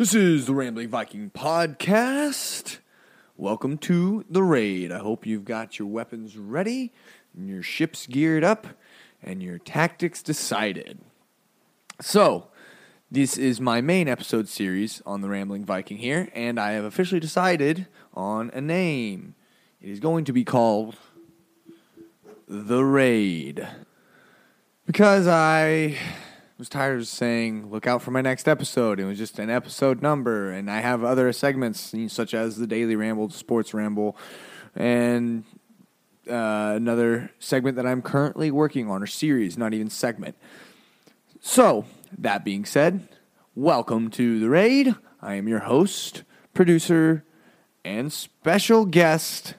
This is the Rambling Viking podcast. Welcome to the raid. I hope you've got your weapons ready, and your ships geared up, and your tactics decided. So, this is my main episode series on the Rambling Viking here, and I have officially decided on a name. It is going to be called The Raid. Because I was tired of saying, look out for my next episode. It was just an episode number, and I have other segments such as the Daily Ramble, the Sports Ramble, and uh, another segment that I'm currently working on, or series, not even segment. So, that being said, welcome to the raid. I am your host, producer, and special guest,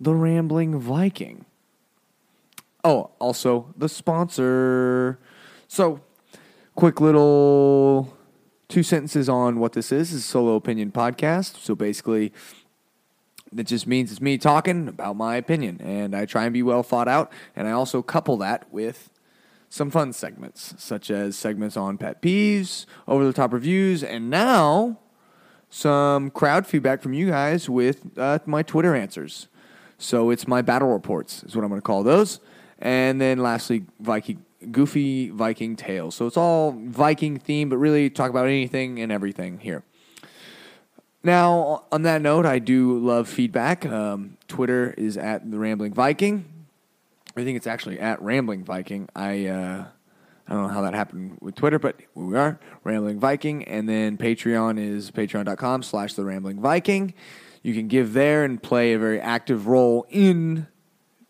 the Rambling Viking. Oh, also the sponsor. So, quick little two sentences on what this is. Is a solo opinion podcast. So basically, it just means it's me talking about my opinion, and I try and be well thought out. And I also couple that with some fun segments, such as segments on pet peeves, over the top reviews, and now some crowd feedback from you guys with uh, my Twitter answers. So it's my battle reports, is what I'm going to call those. And then lastly, Viking goofy Viking tales. So it's all Viking themed, but really talk about anything and everything here. Now, on that note, I do love feedback. Um, Twitter is at the Rambling Viking. I think it's actually at Rambling Viking. I uh, I don't know how that happened with Twitter, but we are Rambling Viking, and then Patreon is patreon.com slash the Rambling Viking. You can give there and play a very active role in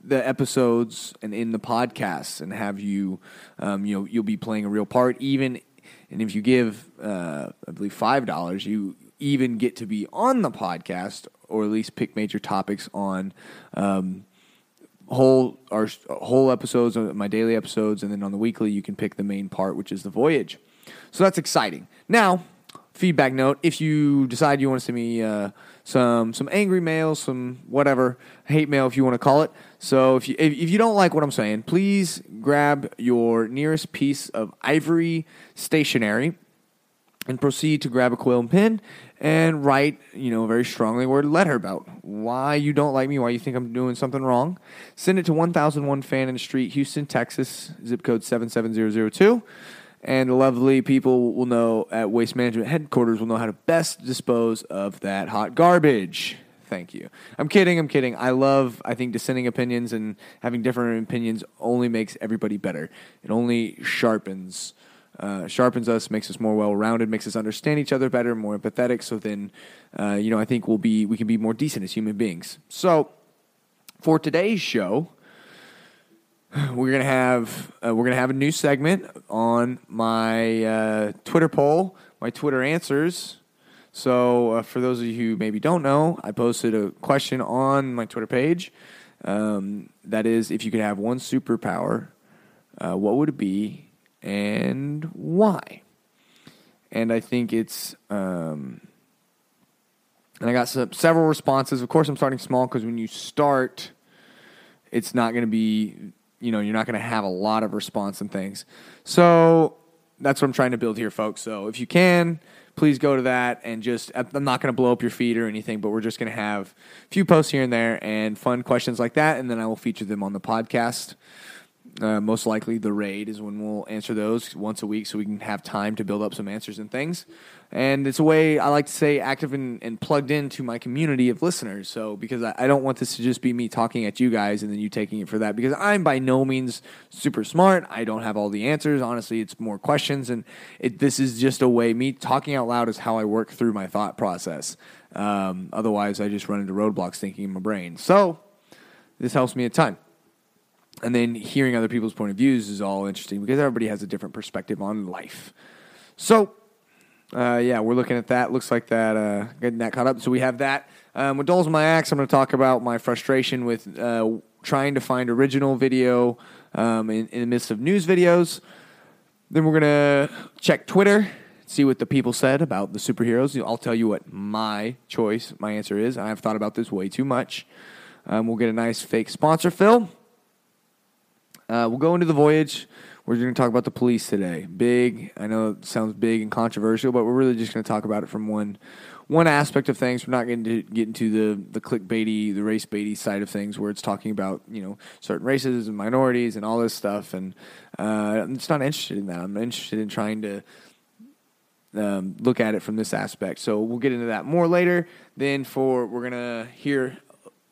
the episodes and in the podcasts and have you, um, you know, you'll be playing a real part. Even and if you give, uh, I believe five dollars, you even get to be on the podcast or at least pick major topics on. Um, whole our whole episodes my daily episodes and then on the weekly you can pick the main part which is the voyage so that's exciting now feedback note if you decide you want to send me uh, some some angry mail, some whatever hate mail if you want to call it. So if you if, you don't like what I'm saying, please grab your nearest piece of ivory stationery and proceed to grab a quill and pen and write, you know, a very strongly worded letter about why you don't like me, why you think I'm doing something wrong. Send it to 1001 Fannin Street, Houston, Texas, zip code 77002 and the lovely people will know at Waste Management headquarters will know how to best dispose of that hot garbage. Thank you. I'm kidding. I'm kidding. I love. I think dissenting opinions and having different opinions only makes everybody better. It only sharpens. Uh, sharpens us, makes us more well-rounded, makes us understand each other better, more empathetic. So then, uh, you know, I think we'll be we can be more decent as human beings. So, for today's show, we're gonna have uh, we're gonna have a new segment on my uh, Twitter poll, my Twitter answers. So uh, for those of you who maybe don't know, I posted a question on my Twitter page. Um, that is, if you could have one superpower, uh, what would it be and why? And I think it's. Um, and I got some, several responses. Of course, I'm starting small because when you start, it's not going to be you know, you're not going to have a lot of response and things. So that's what I'm trying to build here, folks. So if you can, please go to that and just, I'm not going to blow up your feed or anything, but we're just going to have a few posts here and there and fun questions like that. And then I will feature them on the podcast. Uh, most likely, the raid is when we'll answer those once a week so we can have time to build up some answers and things. And it's a way I like to say active and, and plugged into my community of listeners. So, because I, I, don't want this to just be me talking at you guys and then you taking it for that, because I'm by no means super smart. I don't have all the answers. Honestly, it's more questions. And it, this is just a way, me talking out loud is how I work through my thought process. Um, otherwise, I just run into roadblocks thinking in my brain. So, this helps me a ton. And then hearing other people's point of views is all interesting because everybody has a different perspective on life. So, uh, yeah, we're looking at that. Looks like that uh, getting that caught up. So we have that. Um, with Dulls My Axe, I'm going to talk about my frustration with uh, trying to find original video um, in, in, the midst of news videos. Then we're going to check Twitter, see what the people said about the superheroes. I'll tell you what my choice, my answer is. I've thought about this way too much. Um, we'll get a nice fake sponsor fill. Uh, we'll go into the voyage we're going to talk about the police today. Big, I know it sounds big and controversial, but we're really just going to talk about it from one one aspect of things. We're not going to get into the the clickbaity, the race baity side of things, where it's talking about you know certain races and minorities and all this stuff. And uh, I'm just not interested in that. I'm interested in trying to um, look at it from this aspect. So we'll get into that more later. Then for we're gonna hear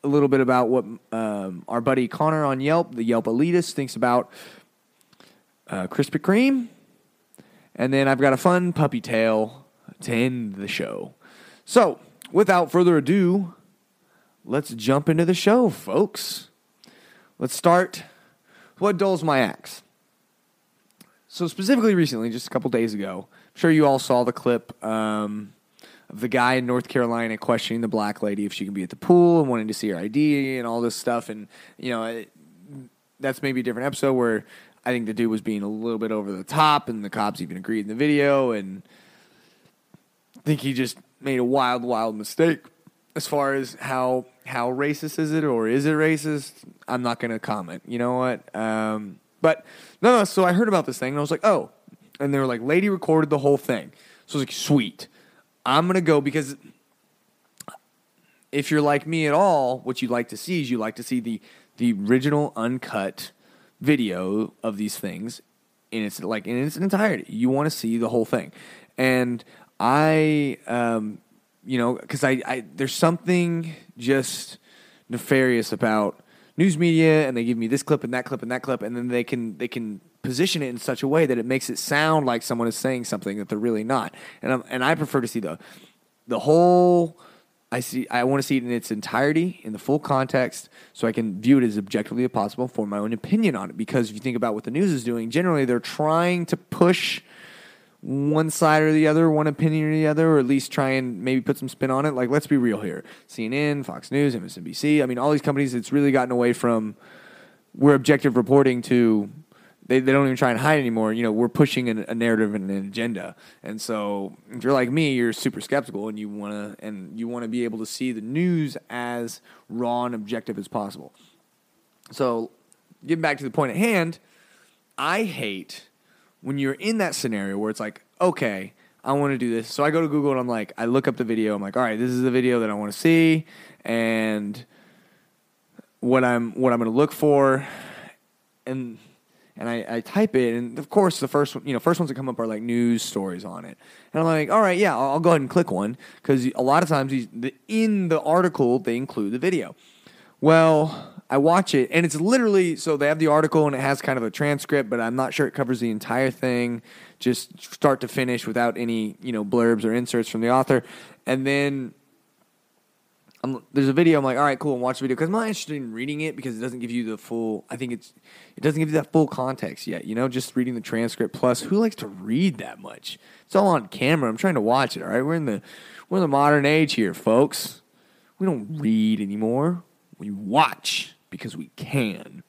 a little bit about what um, our buddy Connor on Yelp, the Yelp elitist, thinks about uh, Krispy Kreme. And then I've got a fun puppy tale to end the show. So, without further ado, let's jump into the show, folks. Let's start what dulls my axe. So, specifically recently, just a couple days ago, I'm sure you all saw the clip um, the guy in North Carolina questioning the black lady if she can be at the pool and wanting to see her ID and all this stuff. And, you know, it, that's maybe a different episode where I think the dude was being a little bit over the top, and the cops even agreed in the video. And I think he just made a wild, wild mistake as far as how how racist is it or is it racist? I'm not going to comment. You know what? Um, but no, no. So I heard about this thing and I was like, oh, and they were like, lady recorded the whole thing. So I was like, sweet. I'm gonna go because if you're like me at all, what you like to see is you like to see the the original uncut video of these things in its like in its entirety. You want to see the whole thing, and I, um, you know, because I, I there's something just nefarious about news media, and they give me this clip and that clip and that clip, and then they can they can position it in such a way that it makes it sound like someone is saying something that they're really not. And I'm, and I prefer to see the the whole. I see. I want to see it in its entirety, in the full context, so I can view it as objectively as possible, form my own opinion on it. Because if you think about what the news is doing, generally they're trying to push one side or the other, one opinion or the other, or at least try and maybe put some spin on it. Like, let's be real here: CNN, Fox News, MSNBC. I mean, all these companies. It's really gotten away from we're objective reporting to they, they don't even try and hide anymore. You know, we're pushing an, a narrative and an agenda. And so, if you're like me, you're super skeptical, and you want to and you want to be able to see the news as raw and objective as possible. So, getting back to the point at hand, I hate when you're in that scenario where it's like, okay, I want to do this. So I go to Google and I'm like, I look up the video. I'm like, all right, this is the video that I want to see, and what I'm what I'm going to look for, and and I, I, type it, and of course the first you know first ones that come up are like news stories on it, and I'm like, all right, yeah, I'll, I'll go ahead and click one because a lot of times these, the, in the article they include the video. Well, I watch it, and it's literally so they have the article and it has kind of a transcript, but I'm not sure it covers the entire thing, just start to finish without any you know blurbs or inserts from the author, and then I'm, there's a video. I'm like, all right, cool, and watch the video because I'm not interested in reading it because it doesn't give you the full. I think it's it doesn't give you that full context yet. You know, just reading the transcript. Plus, who likes to read that much? It's all on camera. I'm trying to watch it. All right, we're in the we're in the modern age here, folks. We don't read anymore. We watch because we can.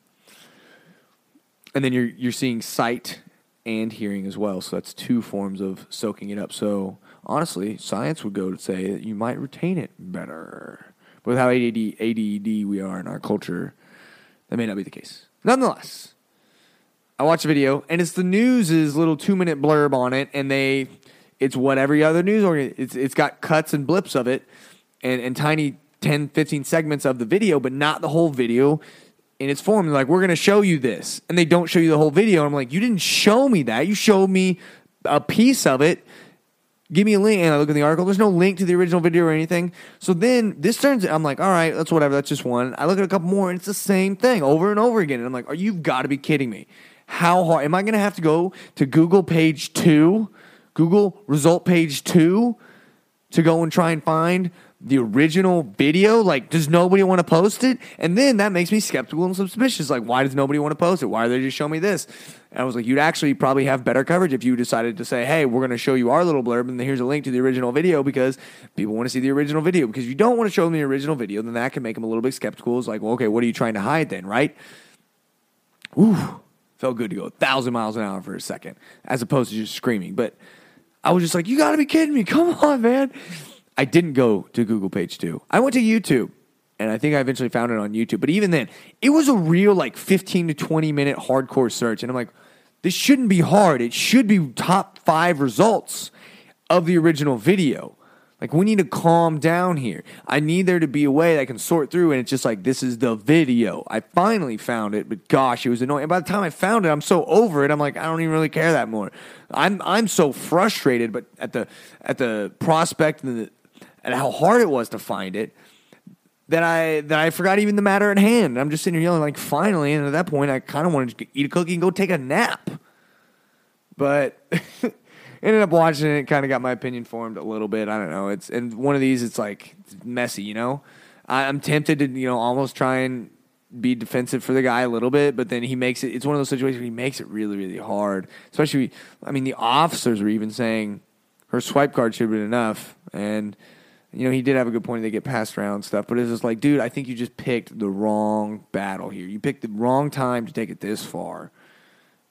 And then you're you're seeing sight and hearing as well. So that's two forms of soaking it up. So honestly, science would go to say that you might retain it better. But with how ADD, ADD we are in our culture, that may not be the case. Nonetheless, I watch a video, and it's the news's little two minute blurb on it, and they, it's what every other news organ, it's, it's got cuts and blips of it, and, and tiny 10, 15 segments of the video, but not the whole video in its form. They're like, we're going to show you this. And they don't show you the whole video. I'm like, you didn't show me that. You showed me a piece of it give me a link. And I look at the article. There's no link to the original video or anything. So then this turns. I'm like, all right, that's whatever. That's just one. I look at a couple more, and it's the same thing over and over again. And I'm like, are you got to be kidding me? How hard am I going to have to go to Google page two, Google result page two, to go and try and find the original video? Like, does nobody want to post it? And then that makes me skeptical and suspicious. Like, why does nobody want to post it? Why are they just showing me this? And I was like, you'd actually probably have better coverage if you decided to say, hey, we're going to show you our little blurb, and here's a link to the original video because people want to see the original video. Because you don't want to show them the original video, then that can make them a little bit skeptical. It's like, well, okay, what are you trying to hide then, right? Ooh, felt good to go a thousand miles an hour for a second, as opposed to just screaming. But I was just like, you got to be kidding me. Come on, man. I didn't go to Google page two. I went to YouTube and I think I eventually found it on YouTube. But even then, it was a real like 15 to 20 minute hardcore search. And I'm like, This shouldn't be hard. It should be top five results of the original video. Like, we need to calm down here. I need there to be a way that I can sort through, and it's just like, this is the video. I finally found it, but gosh, it was annoying. And by the time I found it, I'm so over it. I'm like, I don't even really care that more. I'm I'm so frustrated, but at the at the prospect and, the, and how hard it was to find it, that I that I forgot even the matter at hand. I'm just sitting here yelling like, finally, and at that point, I kind of wanted to eat a cookie and go take a nap. But ended up watching it, kind of got my opinion formed a little bit. I don't know. It's and one of these, it's like it's messy, you know. I, I'm tempted to you know almost try and be defensive for the guy a little bit, but then he makes it. It's one of those situations where he makes it really, really hard. Especially, I mean, the officers were even saying her swipe card should have been enough, and you know he did have a good point. They get passed around stuff, but it's just like, dude, I think you just picked the wrong battle here. You picked the wrong time to take it this far,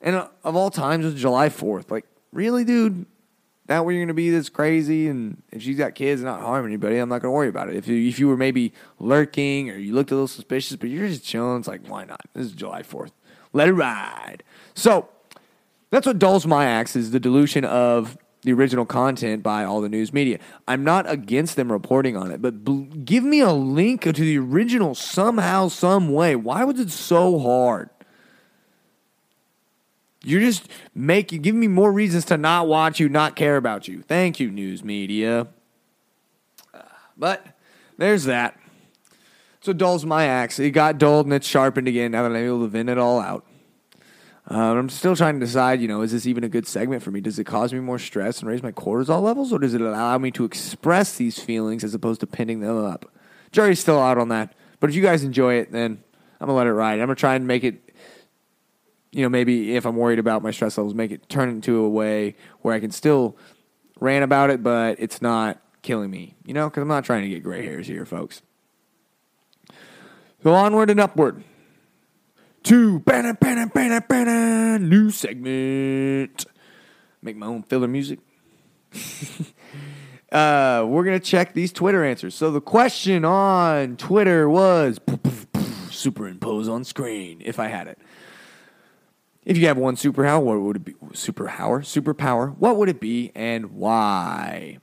and uh, of all times, it's July Fourth. Like, really, dude? That where you're gonna be this crazy, and if she's got kids and not harming anybody, I'm not gonna worry about it. If you, if you were maybe lurking or you looked a little suspicious, but you're just chilling, it's like why not? This is July 4th. Let it ride. So that's what dulls my axe is the dilution of the original content by all the news media. I'm not against them reporting on it, but bl- give me a link to the original somehow, some way. Why was it so hard? You're just making give me more reasons to not watch you, not care about you. Thank you, news media. Uh, but there's that. So dulls my axe. It got dulled and it's sharpened again now that I'm able to vent it all out. Uh, I'm still trying to decide, you know, is this even a good segment for me? Does it cause me more stress and raise my cortisol levels, or does it allow me to express these feelings as opposed to pinning them up? Jury's still out on that. But if you guys enjoy it, then I'm gonna let it ride. I'm gonna try and make it you know, maybe if I'm worried about my stress levels, make it turn into a way where I can still rant about it, but it's not killing me, you know, because I'm not trying to get gray hairs here, folks. So onward and upward to banana, banana, banana, banana, new segment. Make my own filler music. uh, we're gonna check these Twitter answers. So the question on Twitter was superimpose on screen if I had it. If you have one superpower, what would it be? Superpower, superpower. What would it be, and why?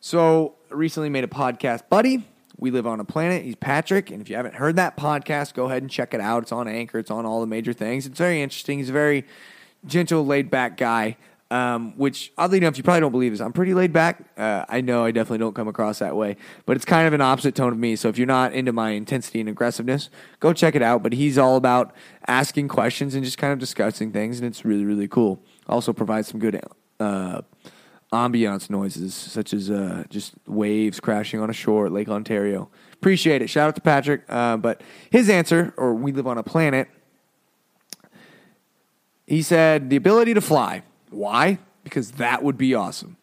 So, recently made a podcast, buddy. We live on a planet. He's Patrick, and if you haven't heard that podcast, go ahead and check it out. It's on Anchor. It's on all the major things. It's very interesting. He's a very gentle, laid back guy. Um, which oddly enough, you probably don't believe this. I'm pretty laid back. Uh, I know I definitely don't come across that way, but it's kind of an opposite tone of me. So if you're not into my intensity and aggressiveness, go check it out. But he's all about asking questions and just kind of discussing things, and it's really really cool. Also provides some good uh, ambiance noises, such as uh, just waves crashing on a shore at Lake Ontario. Appreciate it. Shout out to Patrick. Uh, but his answer, or we live on a planet. He said the ability to fly. Why? Because that would be awesome.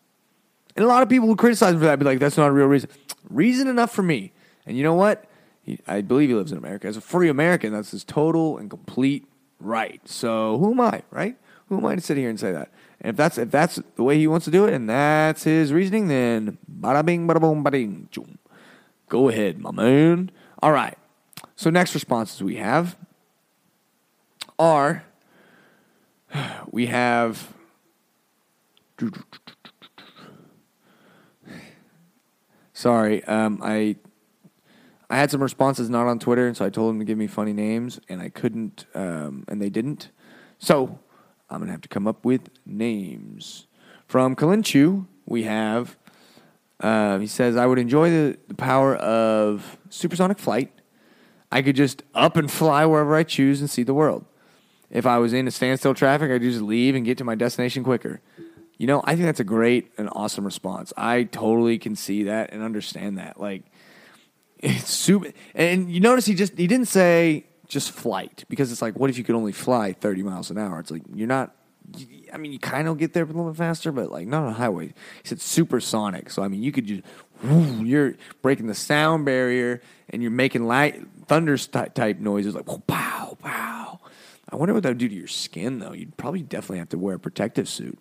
And a lot of people would criticize him for that, be like, that's not a real reason. Reason enough for me. And you know what? He, I believe he lives in America. As a free American, that's his total and complete right. So who am I, right? Who am I to sit here and say that? And if that's if that's the way he wants to do it, and that's his reasoning, then bada bing, bada boom, bada ding. Go ahead, my man. All right. So next responses we have are we have Sorry, um, I I had some responses not on Twitter, and so I told them to give me funny names, and I couldn't, um, and they didn't. So I'm gonna have to come up with names. From Kalinchu, we have. Uh, he says, "I would enjoy the, the power of supersonic flight. I could just up and fly wherever I choose and see the world. If I was in a standstill traffic, I'd just leave and get to my destination quicker." You know, I think that's a great and awesome response. I totally can see that and understand that. Like, it's super. And you notice he just he didn't say just flight because it's like, what if you could only fly thirty miles an hour? It's like you're not. I mean, you kind of get there a little bit faster, but like not on a highway. He said supersonic, so I mean, you could just you're breaking the sound barrier and you're making light thunder type noises like pow pow. I wonder what that would do to your skin though. You'd probably definitely have to wear a protective suit.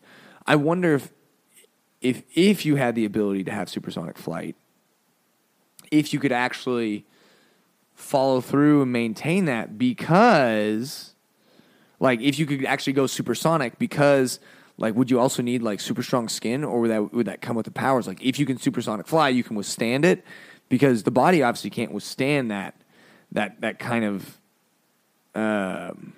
I wonder if if if you had the ability to have supersonic flight, if you could actually follow through and maintain that because Like if you could actually go supersonic, because like would you also need like super strong skin, or would that would that come with the powers? Like if you can supersonic fly, you can withstand it, because the body obviously can't withstand that that that kind of um,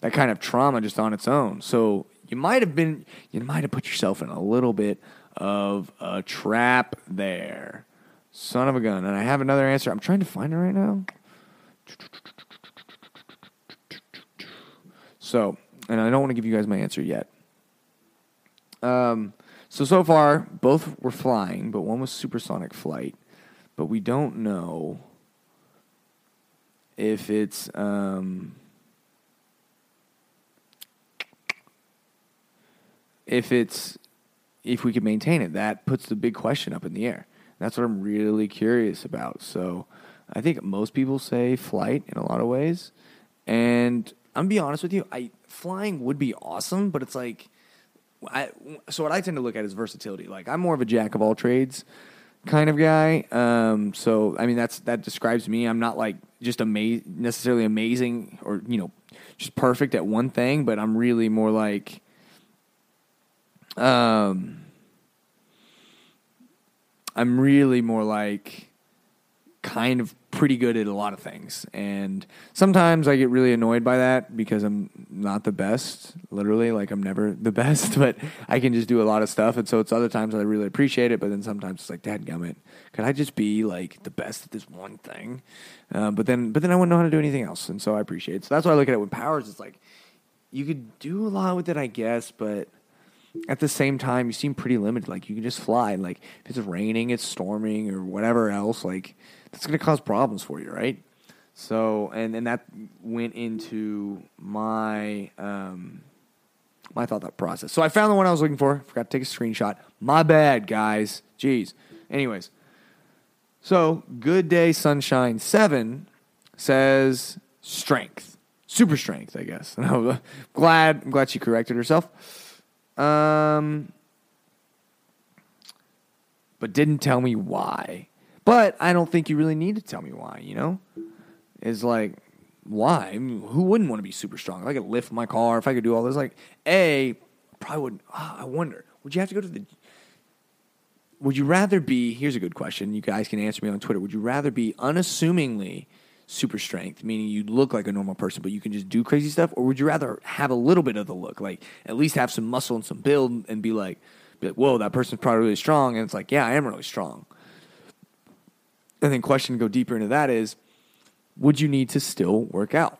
that kind of trauma just on its own. So you might have been you might have put yourself in a little bit of a trap there. Son of a gun. And I have another answer. I'm trying to find it right now. So, and I don't want to give you guys my answer yet. Um, so so far, both were flying, but one was supersonic flight. But we don't know if it's um, if it's if we could maintain it. That puts the big question up in the air. That's what I'm really curious about. So I think most people say flight in a lot of ways, and I'm gonna be honest with you. I flying would be awesome, but it's like, I so what I tend to look at is versatility. Like I'm more of a jack of all trades kind of guy. Um, so I mean that's that describes me. I'm not like just ama- necessarily amazing or you know just perfect at one thing, but I'm really more like um I'm really more like kind of pretty good at a lot of things. And sometimes I get really annoyed by that because I'm not the best, literally, like I'm never the best, but I can just do a lot of stuff. And so it's other times I really appreciate it, but then sometimes it's like, Dad gummit, could I just be like the best at this one thing? Uh, but then, but then I wouldn't know how to do anything else. And so I appreciate it. So that's why I look at it with powers. It's like, you could do a lot with it, I guess, but at the same time, you seem pretty limited. Like you can just fly. Like if it's raining, it's storming, or whatever else, like that's going to cause problems for you, right? So, and and that went into my um, my thought process. So I found the one I was looking for. Forgot to take a screenshot. My bad, guys. Jeez. Anyways, so good day, sunshine seven says strength, super strength, I guess. And I'm glad I'm glad she corrected herself. Um, but didn't tell me why. But I don't think you really need to tell me why, you know? It's like, why? Who wouldn't want to be super strong? If I could lift my car, if I could do all this, like, A, probably wouldn't. Oh, I wonder, would you have to go to the. Would you rather be. Here's a good question. You guys can answer me on Twitter. Would you rather be unassumingly super strength, meaning you look like a normal person, but you can just do crazy stuff? Or would you rather have a little bit of the look, like at least have some muscle and some build and be like, be like, whoa, that person's probably really strong. And it's like, yeah, I am really strong. And then question to go deeper into that is, would you need to still work out?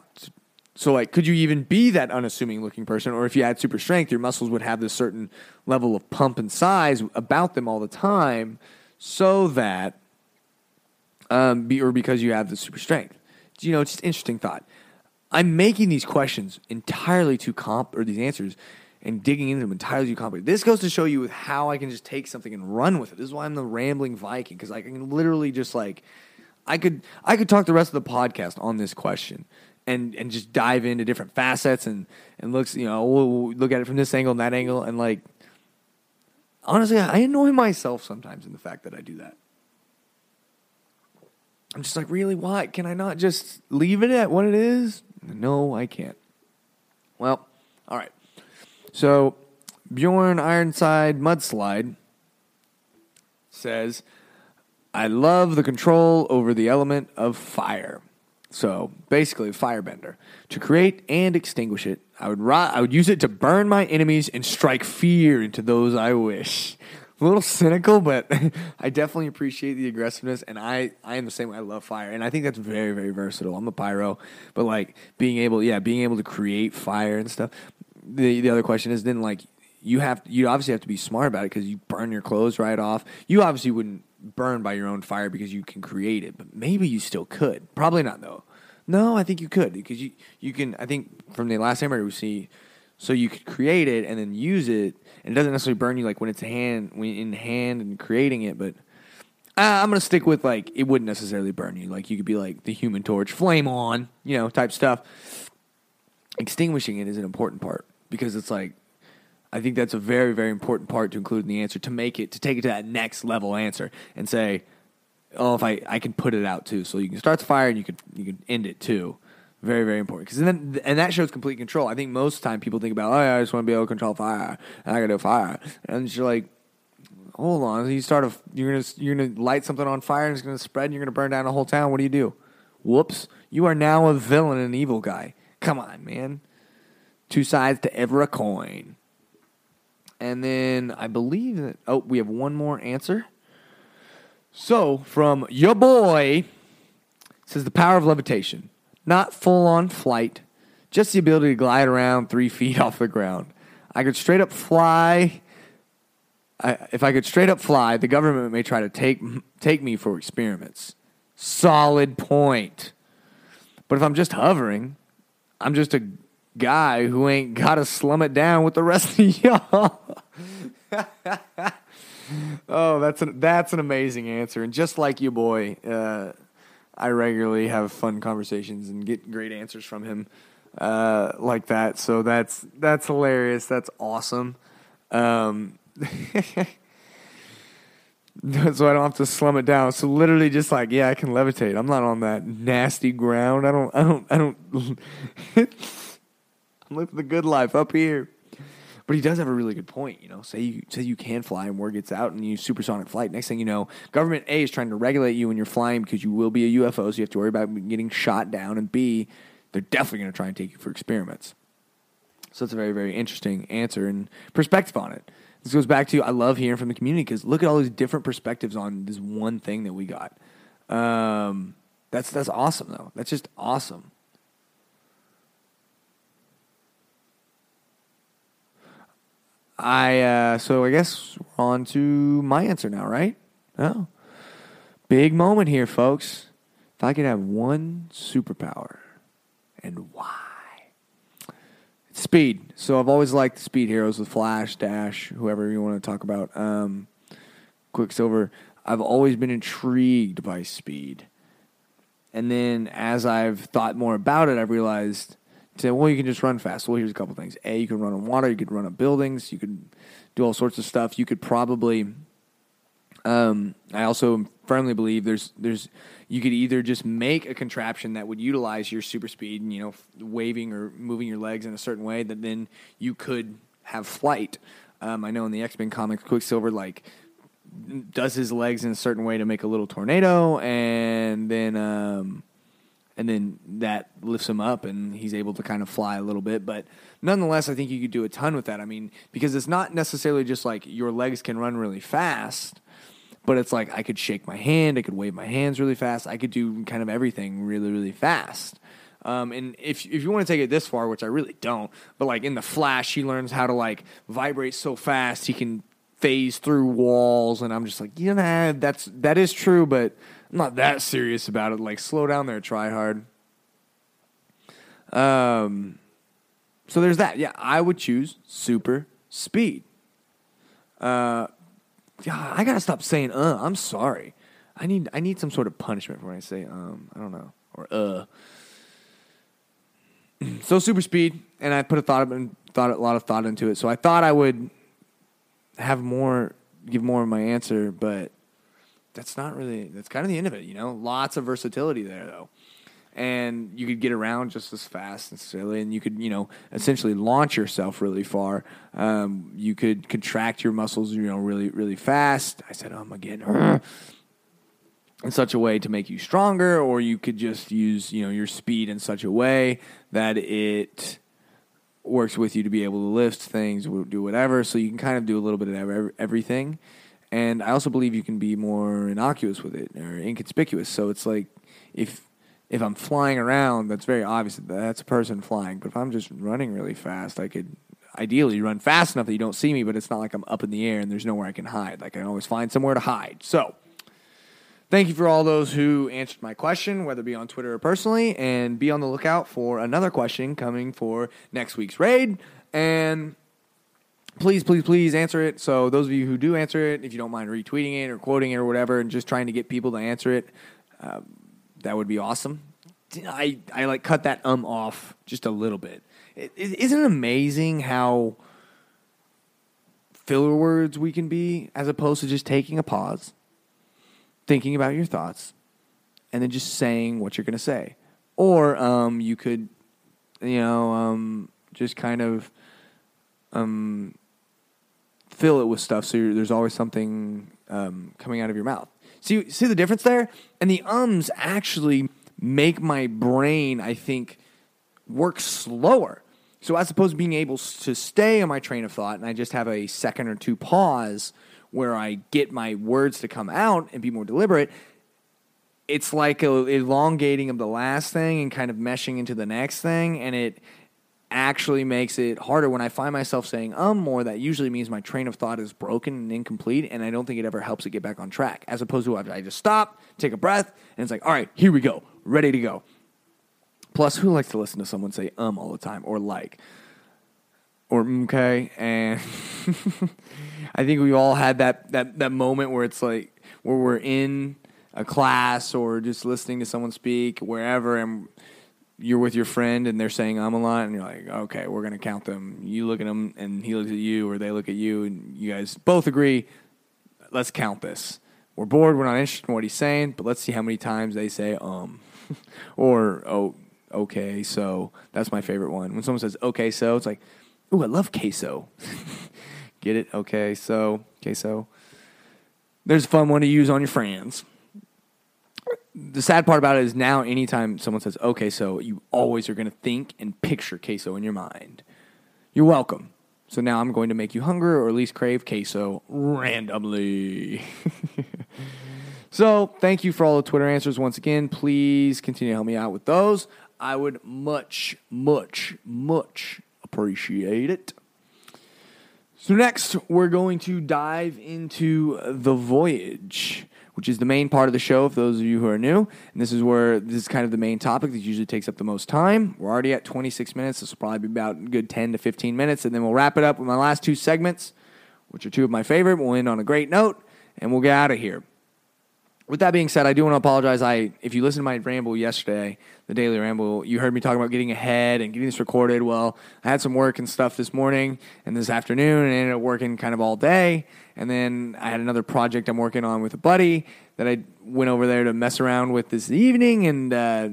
So like, could you even be that unassuming looking person? Or if you had super strength, your muscles would have this certain level of pump and size about them all the time so that, um, be, or because you have the super strength you know, it's just interesting thought. I'm making these questions entirely too comp or these answers and digging into them entirely too complicated. This goes to show you how I can just take something and run with it. This is why I'm the rambling Viking because I can literally just like I could I could talk the rest of the podcast on this question and and just dive into different facets and and looks you know we'll look at it from this angle and that angle and like honestly I annoy myself sometimes in the fact that I do that. I'm just like, really? Why? Can I not just leave it at what it is? No, I can't. Well, all right. So, Bjorn Ironside Mudslide says, I love the control over the element of fire. So, basically, firebender. To create and extinguish it, I would, ri- I would use it to burn my enemies and strike fear into those I wish a little cynical, but I definitely appreciate the aggressiveness, and I I am the same way. I love fire, and I think that's very very versatile. I'm a pyro, but like being able, yeah, being able to create fire and stuff. The the other question is then like you have you obviously have to be smart about it because you burn your clothes right off. You obviously wouldn't burn by your own fire because you can create it, but maybe you still could. Probably not though. No, I think you could because you you can. I think from the last hammer we see, so you could create it and then use it it doesn't necessarily burn you like when it's hand when in hand and creating it, but uh, I'm gonna stick with like it wouldn't necessarily burn you. Like you could be like the Human Torch, flame on, you know, type stuff. Extinguishing it is an important part because it's like I think that's a very very important part to include in the answer to make it to take it to that next level answer and say, oh, if I I can put it out too, so you can start the fire and you can you can end it too. Very, very important. Because then, and that shows complete control. I think most time people think about, oh, yeah, I just want to be able to control fire, and I got to fire, and you're like, hold on, you start a, you're gonna you're gonna light something on fire, and it's gonna spread, and you're gonna burn down a whole town. What do you do? Whoops, you are now a villain, and an evil guy. Come on, man. Two sides to every coin. And then I believe that, oh, we have one more answer. So from your boy, says the power of levitation, not full on flight, just the ability to glide around three feet off the ground. I could straight up fly. I, if I could straight up fly, the government may try to take take me for experiments. Solid point. But if I'm just hovering, I'm just a guy who ain't got to slum it down with the rest of y'all. oh, that's an, that's an amazing answer. And just like you, boy, uh, I regularly have fun conversations and get great answers from him uh, like that. So that's that's hilarious. That's awesome. Um, so I don't have to slum it down. So literally, just like yeah, I can levitate. I'm not on that nasty ground. I don't. I don't. I don't. I'm living the good life up here. But he does have a really good point. You know, say you say you can fly and word gets out and you supersonic flight. Next thing you know, government A is trying to regulate you when you're flying because you will be a UFO, so you have to worry about getting shot down. And B, they're definitely going to try and take you for experiments. So it's a very very interesting answer and perspective on it. This goes back to I love hearing from the community because look at all these different perspectives on this one thing that we got. Um, that's that's awesome though. That's just awesome. I uh, so I guess we're on to my answer now, right? Oh, big moment here, folks. If I could have one superpower, and why? It's speed. So I've always liked speed heroes with Flash, Dash, whoever you want to talk about. Um, Quicksilver. I've always been intrigued by speed, and then as I've thought more about it, I've realized say, well, you can just run fast. Well, here's a couple things. A, you can run on water. You could run on buildings. You could do all sorts of stuff. You could probably. Um, I also firmly believe there's there's you could either just make a contraption that would utilize your super speed and you know waving or moving your legs in a certain way that then you could have flight. Um, I know in the X Men comics, Quicksilver like does his legs in a certain way to make a little tornado, and then um, and then that lifts him up and he's able to kind of fly a little bit. But nonetheless, I think you could do a ton with that. I mean, because it's not necessarily just like your legs can run really fast, but it's like I could shake my hand, I could wave my hands really fast, I could do kind of everything really, really fast. Um, and if if you want to take it this far, which I really don't, but like in the Flash, he learns how to like vibrate so fast he can phase through walls, and I'm just like, yeah, know, that's that is true, but I'm not that serious about it. Like, slow down there, try hard. Um, so there's that. Yeah, I would choose super speed. Uh, yeah, I gotta stop saying uh. I'm sorry. I need I need some sort of punishment for when I say um. I don't know or uh. so super speed, and I put a thought and thought a lot of thought into it. So I thought I would have more, give more of my answer, but that's not really that's kind of the end of it you know? Lots of versatility there though. And you could get around just as fast necessarily and you could you know essentially launch yourself really far. Um, you could contract your muscles you know really really fast. I said um again in such a way to make you stronger or you could just use you know your speed in such a way that it works with you to be able to lift things do whatever. So you can kind of do a little bit of everything and I also believe you can be more innocuous with it or inconspicuous. So it's like if if I'm flying around, that's very obvious that that's a person flying. But if I'm just running really fast, I could ideally run fast enough that you don't see me, but it's not like I'm up in the air and there's nowhere I can hide. Like I can always find somewhere to hide. So thank you for all those who answered my question, whether it be on Twitter or personally, and be on the lookout for another question coming for next week's raid. And please, please, please answer it. So those of you who do answer it, if you don't mind retweeting it or quoting it or whatever, and just trying to get people to answer it, uh, that would be awesome. I I like cut that um off just a little bit. It, it, isn't it amazing how filler words we can be as opposed to just taking a pause, thinking about your thoughts, and then just saying what you're going to say, or um, you could, you know, um, just kind of um, fill it with stuff. So there's always something um, coming out of your mouth. See, see the difference there? And the ums actually make my brain, I think, work slower. So as opposed to being able to stay on my train of thought and I just have a second or two pause where I get my words to come out and be more deliberate, it's like a elongating of the last thing and kind of meshing into the next thing and it actually makes it harder when I find myself saying um more that usually means my train of thought is broken and incomplete and I don't think it ever helps it get back on track as opposed to I just stop take a breath and it's like all right here we go ready to go. Plus who likes to listen to someone say um all the time or like or okay and I think we all had that that that moment where it's like where we're in a class or just listening to someone speak wherever and you're with your friend and they're saying I'm a lot, and you're like, okay, we're gonna count them. You look at them, and he looks at you, or they look at you, and you guys both agree. Let's count this. We're bored. We're not interested in what he's saying, but let's see how many times they say um, or oh, okay. So that's my favorite one. When someone says okay, so it's like, ooh, I love queso. Get it? Okay, so queso. There's a fun one to use on your friends the sad part about it is now anytime someone says okay so you always are going to think and picture queso in your mind you're welcome. So now i'm going to make you hungry or at least crave queso randomly. So thank you for all the twitter answers once again. Please continue to help me out with those. I would much much much appreciate it. So next we're going to dive into the voyage which is the main part of the show for those of you who are new. And this is where this is kind of the main topic that usually takes up the most time. We're already at 26 minutes. This will probably be about a good 10 to 15 minutes. And then we'll wrap it up with my last two segments, which are two of my favorite. We'll end on a great note and we'll get out of here with that being said, I do want to apologize. I, if you listened to my ramble yesterday, the daily ramble, you heard me talking about getting ahead and getting this recorded. Well, I had some work and stuff this morning and this afternoon, and ended up working kind of all day. And then I had another project I'm working on with a buddy that I went over there to mess around with this evening, and uh,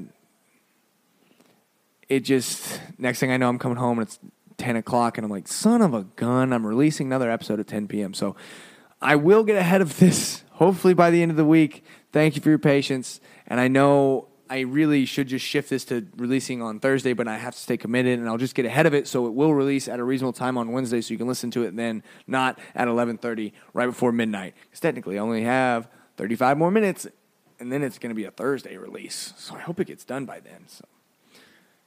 it just next thing I know, I'm coming home and it's 10 o'clock, and I'm like, son of a gun, I'm releasing another episode at 10 p.m. So I will get ahead of this hopefully by the end of the week. Thank you for your patience. And I know I really should just shift this to releasing on Thursday, but I have to stay committed and I'll just get ahead of it so it will release at a reasonable time on Wednesday so you can listen to it then not at 11:30 right before midnight. Cuz technically I only have 35 more minutes and then it's going to be a Thursday release. So I hope it gets done by then. So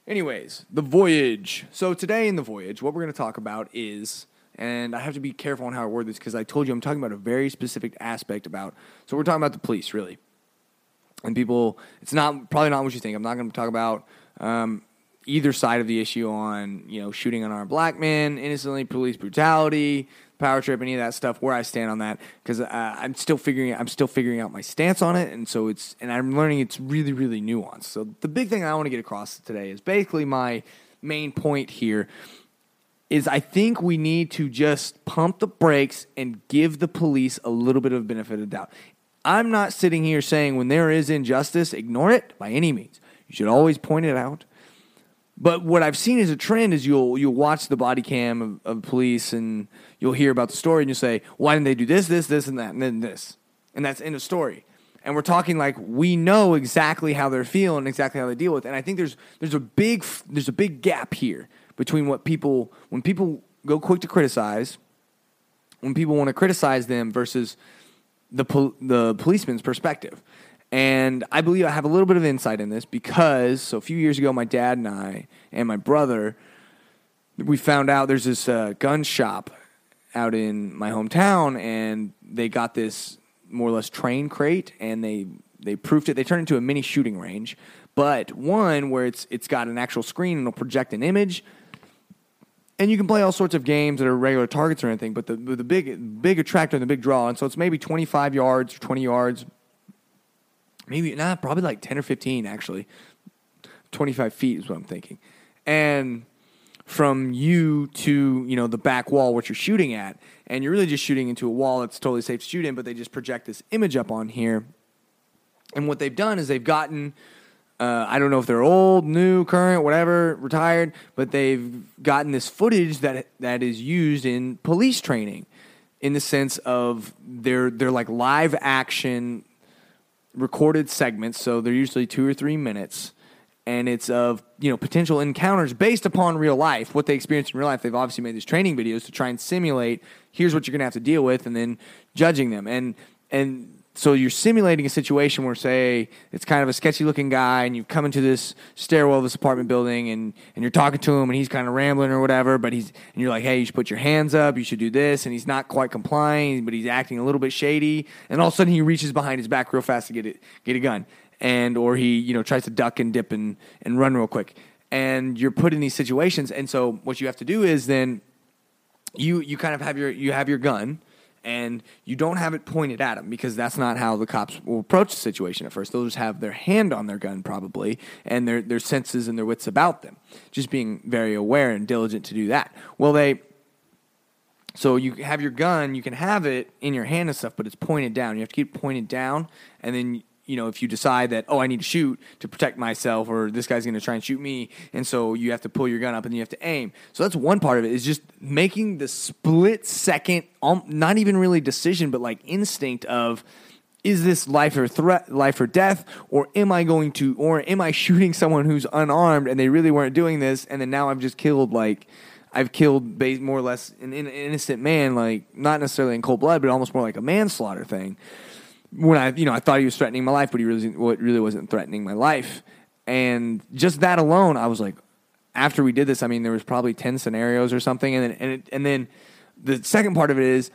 anyways, the voyage. So today in the voyage what we're going to talk about is and I have to be careful on how I word this because I told you I'm talking about a very specific aspect about. So we're talking about the police, really, and people. It's not probably not what you think. I'm not going to talk about um, either side of the issue on you know shooting unarmed black men, innocently, police brutality, power trip, any of that stuff. Where I stand on that because uh, I'm still figuring I'm still figuring out my stance on it, and so it's and I'm learning it's really really nuanced. So the big thing I want to get across today is basically my main point here is I think we need to just pump the brakes and give the police a little bit of benefit of doubt. I'm not sitting here saying when there is injustice, ignore it by any means. You should always point it out. But what I've seen as a trend is you'll you'll watch the body cam of, of police and you'll hear about the story and you'll say, why didn't they do this, this, this, and that, and then this, and that's end of story. And we're talking like we know exactly how they're feeling, exactly how they deal with. It. And I think there's there's a big there's a big gap here between what people when people go quick to criticize, when people want to criticize them versus the pol- the policeman's perspective. And I believe I have a little bit of insight in this because so a few years ago, my dad and I and my brother, we found out there's this uh, gun shop out in my hometown, and they got this more or less train crate, and they they proofed it. They turned it into a mini shooting range, but one where it's it's got an actual screen and it'll project an image and you can play all sorts of games that are regular targets or anything, but the the big big attractor and the big draw, and so it's maybe 25 yards or 20 yards, maybe not, nah, probably like 10 or 15 actually. 25 feet is what I'm thinking, and from you to you know the back wall, what you're shooting at, and you're really just shooting into a wall that's totally safe to shoot in, but they just project this image up on here, and what they've done is they've gotten Uh, I don't know if they're old, new, current, whatever, retired, but they've gotten this footage that that is used in police training, in the sense of they're they're like live action recorded segments. So they're usually two or three minutes, and it's of you know potential encounters based upon real life, what they experienced in real life. They've obviously made these training videos to try and simulate. Here's what you're going to have to deal with, and then judging them and and so you're simulating a situation where say it's kind of a sketchy looking guy and you come into this stairwell of this apartment building and, and you're talking to him and he's kind of rambling or whatever but he's and you're like hey you should put your hands up you should do this and he's not quite complying but he's acting a little bit shady and all of a sudden he reaches behind his back real fast to get it get a gun and or he you know tries to duck and dip and, and run real quick. And you're put in these situations and so what you have to do is then you you kind of have your you have your gun and you don't have it pointed at them because that's not how the cops will approach the situation at first. They'll just have their hand on their gun probably and their their senses and their wits about them. Just being very aware and diligent to do that. Well, they so you have your gun, you can have it in your hand and stuff, but it's pointed down. You have to keep it pointed down and then you know, if you decide that, oh, I need to shoot to protect myself, or this guy's going to try and shoot me, and so you have to pull your gun up and you have to aim. So that's one part of it is just making the split second, um, not even really decision, but like instinct of, is this life or threat, life or death, or am I going to, or am I shooting someone who's unarmed and they really weren't doing this, and then now I've just killed like. I've killed more or less an innocent man, like not necessarily in cold blood, but almost more like a manslaughter thing when I, you know, I thought he was threatening my life, but he really, what really wasn't threatening my life. And just that alone, I was like, after we did this, I mean, there was probably ten scenarios or something, and then and, it, and then the second part of it is,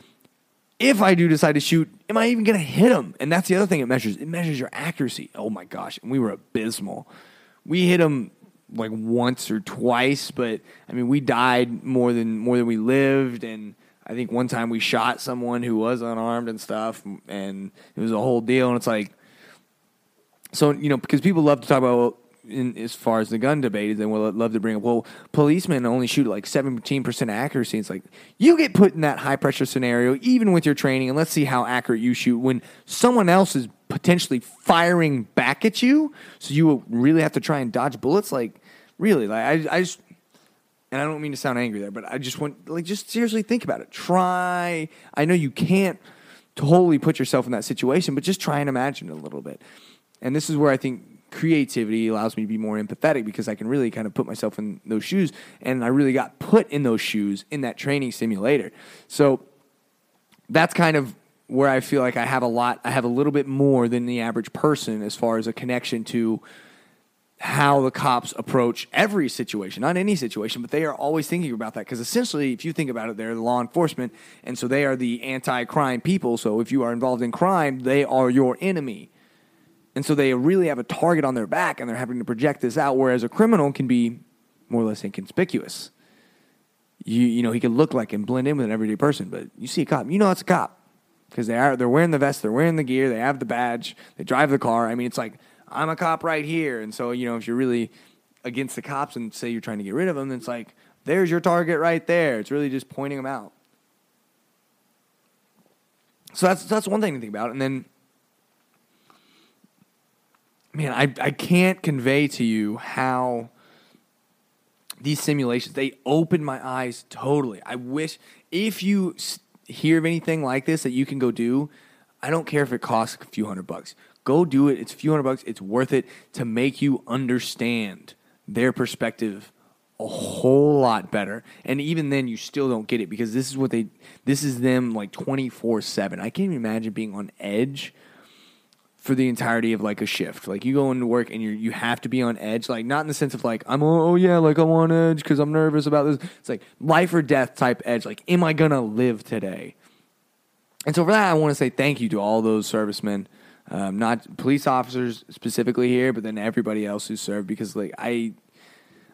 if I do decide to shoot, am I even going to hit him? And that's the other thing it measures. It measures your accuracy. Oh my gosh, and we were abysmal. We hit him like once or twice, but I mean, we died more than more than we lived, and I think one time we shot someone who was unarmed and stuff, and it was a whole deal. And it's like, so you know, because people love to talk about in, as far as the gun debate, is they will love to bring up, well, policemen only shoot like 17% accuracy. It's like, you get put in that high pressure scenario, even with your training, and let's see how accurate you shoot when someone else is potentially firing back at you. So you will really have to try and dodge bullets. Like, really, like, I, I just, and I don't mean to sound angry there, but I just want like just seriously think about it. Try. I know you can't totally put yourself in that situation, but just try and imagine it a little bit. And this is where I think creativity allows me to be more empathetic because I can really kind of put myself in those shoes, and I really got put in those shoes in that training simulator. So that's kind of where I feel like I have a lot. I have a little bit more than the average person as far as a connection to how the cops approach every situation, not any situation, but they are always thinking about that. Because essentially, if you think about it, they're the law enforcement, and so they are the anti crime people. So if you are involved in crime, they are your enemy. And so they really have a target on their back, and they're having to project this out, whereas a criminal can be more or less inconspicuous. You, you know, he can look like and blend in with an everyday person, but you see a cop, you know it's a cop because they are they're wearing the vest, they're wearing the gear, they have the badge, they drive the car. I mean, it's like I'm a cop right here. And so, you know, if you're really against the cops and say you're trying to get rid of them, it's like, there's your target right there. It's really just pointing them out. So that's that's one thing to think about. And then man, I I can't convey to you how these simulations they open my eyes totally. I wish if you hear of anything like this that you can go do, I don't care if it costs a few hundred bucks. Go do it. It's a few hundred bucks. It's worth it to make you understand their perspective a whole lot better. And even then, you still don't get it because this is what they, this is them like 24 7. I can't even imagine being on edge for the entirety of like a shift. Like you go into work and you you have to be on edge. Like not in the sense of like I'm oh yeah like I'm on edge because I'm nervous about this. It's like life or death type edge. Like am I gonna live today? And so for that, I want to say thank you to all those servicemen um, not police officers specifically here, but then everybody else who served because like I,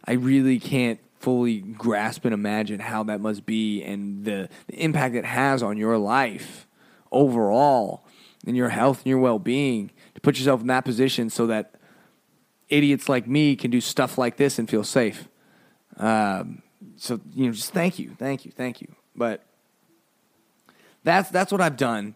I really can't fully grasp and imagine how that must be and the, the impact it has on your life overall and your health and your well being to put yourself in that position so that idiots like me can do stuff like this and feel safe. Um, so you know, just thank you, thank you, thank you. But that's that's what I've done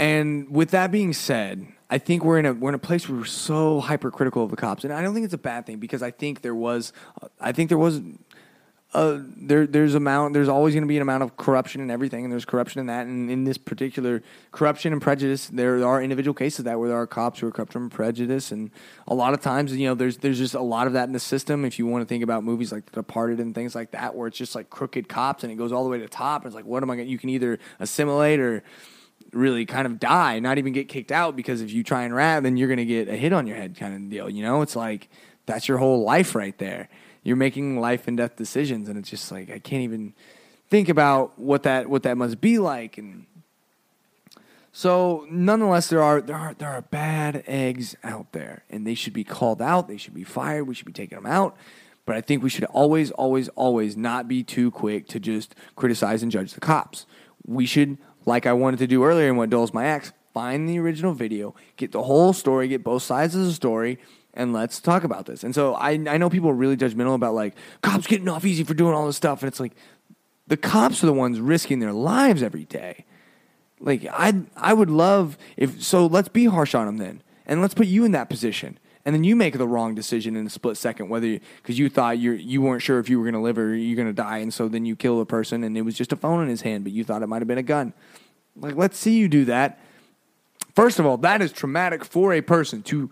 and with that being said, I think we're in a we're in a place where we're so hypercritical of the cops, and I don't think it's a bad thing because I think there was, I think there was, uh, there there's amount there's always going to be an amount of corruption and everything, and there's corruption in that, and in this particular corruption and prejudice, there are individual cases of that where there are cops who are corrupt from prejudice, and a lot of times you know there's there's just a lot of that in the system. If you want to think about movies like The Departed and things like that, where it's just like crooked cops and it goes all the way to the top, and it's like what am I going? You can either assimilate or really kind of die, not even get kicked out because if you try and rat, then you're going to get a hit on your head kind of deal. You know, it's like that's your whole life right there. You're making life and death decisions, and it's just like I can't even think about what that what that must be like. And so, nonetheless, there are there are there are bad eggs out there, and they should be called out. They should be fired. We should be taking them out. But I think we should always, always, always not be too quick to just criticize and judge the cops. We should like I wanted to do earlier in what dulls my axe, find the original video, get the whole story, get both sides of the story, and let's talk about this. And so I, I know people are really judgmental about like cops getting off easy for doing all this stuff, and it's like the cops are the ones risking their lives every day. Like I I would love if so let's be harsh on them then, and let's put you in that position and then you make the wrong decision in a split second, whether because you, you, thought you you weren't sure if you were going to live or you're going to die, and so then you kill the person, and it was just a phone in his hand, but you thought it might have been a gun. Like, let's see you do that. First of all, that is traumatic for a person to.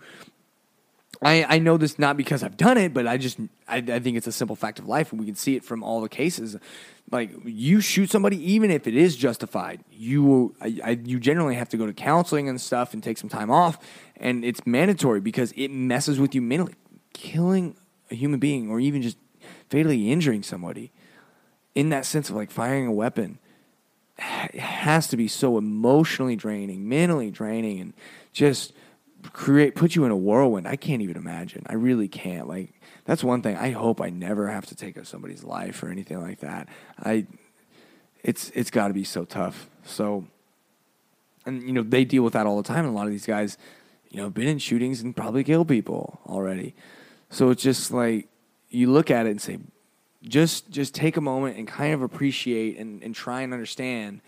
I, I know this not because I've done it, but I just I, I think it's a simple fact of life, and we can see it from all the cases. Like you shoot somebody, even if it is justified, you I, I, you generally have to go to counseling and stuff and take some time off, and it's mandatory because it messes with you mentally. Killing a human being, or even just fatally injuring somebody, in that sense of like firing a weapon, has to be so emotionally draining, mentally draining, and just create put you in a whirlwind. I can't even imagine. I really can't. Like that's one thing. I hope I never have to take up somebody's life or anything like that. I it's it's got to be so tough. So and you know they deal with that all the time. And a lot of these guys, you know, been in shootings and probably kill people already. So it's just like you look at it and say, just just take a moment and kind of appreciate and, and try and understand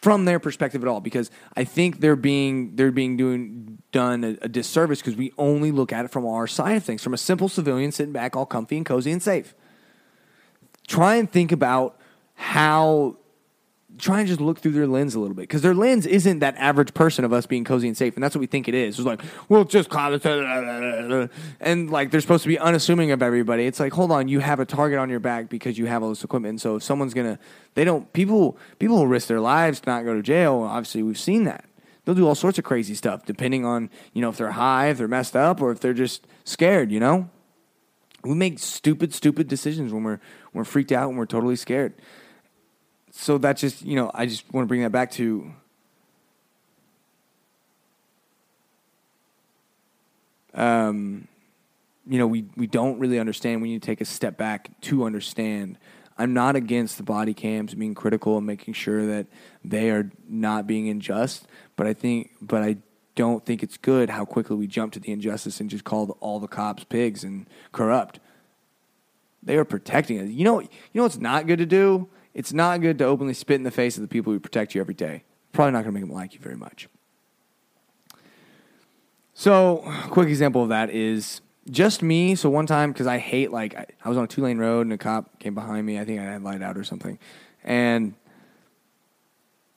from their perspective at all because I think they're being they're being doing done a, a disservice because we only look at it from our side of things, from a simple civilian sitting back all comfy and cozy and safe. Try and think about how try and just look through their lens a little bit because their lens isn't that average person of us being cozy and safe, and that's what we think it is. It's like, well, just and like they're supposed to be unassuming of everybody. It's like, hold on, you have a target on your back because you have all this equipment. And so if someone's gonna, they don't people people will risk their lives to not go to jail. Obviously, we've seen that. They'll do all sorts of crazy stuff depending on you know if they're high, if they're messed up, or if they're just scared. You know, we make stupid, stupid decisions when we're when we're freaked out and we're totally scared so that's just you know I just want to bring that back to um, you know we we don't really understand. We need to take a step back to understand. I'm not against the body cams being critical and making sure that they are not being unjust, but I think but I don't think it's good how quickly we jump to the injustice and just call all the cops pigs and corrupt. They are protecting us. You know, you know what's not good to do it's not good to openly spit in the face of the people who protect you every day. Probably not going to make them like you very much. So, a quick example of that is just me. So one time, because I hate like I, I was on a two lane road and a cop came behind me. I think I had light out or something, and